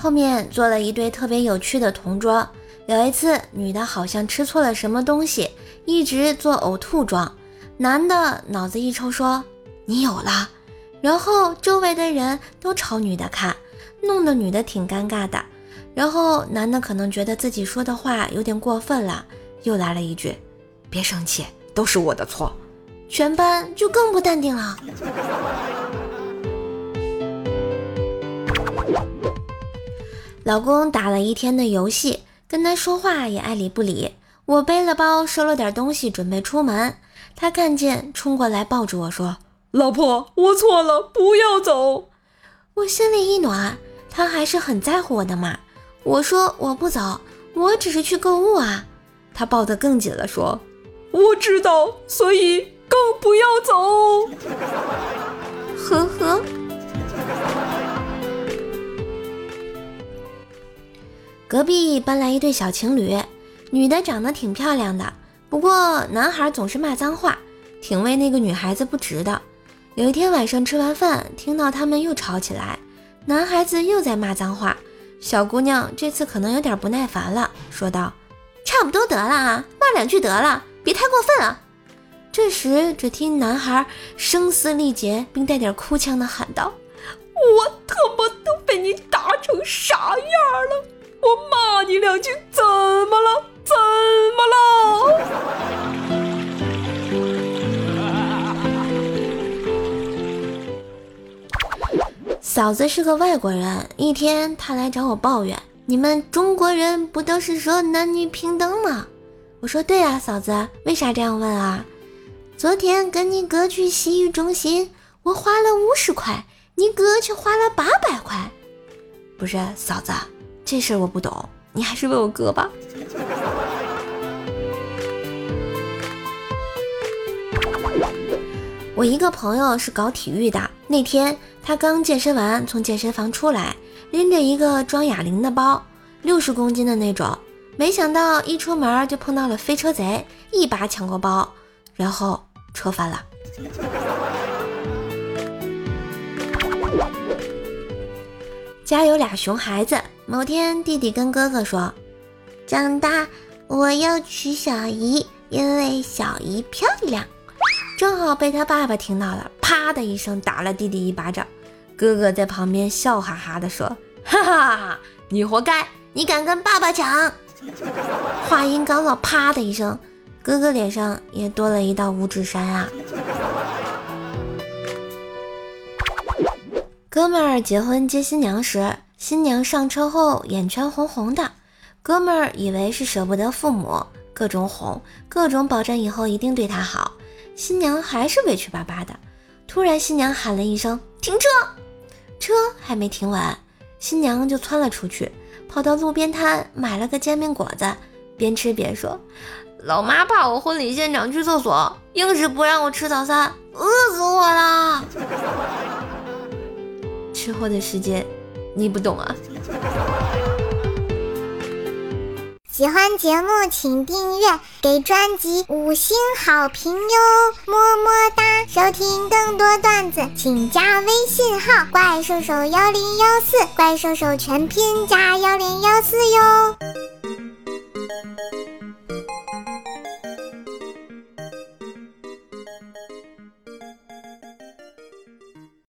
后面坐了一对特别有趣的同桌。有一次，女的好像吃错了什么东西，一直做呕吐状。男的脑子一抽说：“你有了。”然后周围的人都朝女的看，弄得女的挺尴尬的。然后男的可能觉得自己说的话有点过分了，又来了一句：“别生气，都是我的错。”全班就更不淡定了。老公打了一天的游戏，跟他说话也爱理不理。我背了包，收了点东西，准备出门。他看见，冲过来抱住我说：“老婆，我错了，不要走。”我心里一暖，他还是很在乎我的嘛。我说：“我不走，我只是去购物啊。”他抱得更紧了，说：“我知道，所以更不要走。”呵呵。隔壁搬来一对小情侣，女的长得挺漂亮的，不过男孩总是骂脏话，挺为那个女孩子不值的。有一天晚上吃完饭，听到他们又吵起来，男孩子又在骂脏话，小姑娘这次可能有点不耐烦了，说道：“差不多得了啊，骂两句得了，别太过分啊。”这时，只听男孩声嘶力竭，并带点哭腔的喊道：“我他妈都被你打成啥样了！”我骂你两句，怎么了？怎么了？嫂子是个外国人，一天她来找我抱怨：“你们中国人不都是说男女平等吗？”我说：“对啊，嫂子，为啥这样问啊？”昨天跟你哥去洗浴中心，我花了五十块，你哥却花了八百块。不是，嫂子。这事儿我不懂，你还是问我哥吧。我一个朋友是搞体育的，那天他刚健身完，从健身房出来，拎着一个装哑铃的包，六十公斤的那种。没想到一出门就碰到了飞车贼，一把抢过包，然后车翻了。家有俩熊孩子。某天，弟弟跟哥哥说：“长大我要娶小姨，因为小姨漂亮。”正好被他爸爸听到了，啪的一声打了弟弟一巴掌。哥哥在旁边笑哈哈的说：“哈哈，你活该！你敢跟爸爸抢？”话音刚落，啪的一声，哥哥脸上也多了一道五指山啊。哥们儿结婚接新娘时，新娘上车后眼圈红红的，哥们儿以为是舍不得父母，各种哄，各种保证以后一定对她好。新娘还是委屈巴巴的。突然，新娘喊了一声“停车”，车还没停稳，新娘就窜了出去，跑到路边摊买了个煎饼果子，边吃边说：“老妈怕我婚礼现场去厕所，硬是不让我吃早餐，饿死我了。”吃货的世界，你不懂啊！喜欢节目请订阅，给专辑五星好评哟，么么哒！收听更多段子，请加微信号“怪兽手幺零幺四”，怪兽手全拼加幺零幺四哟。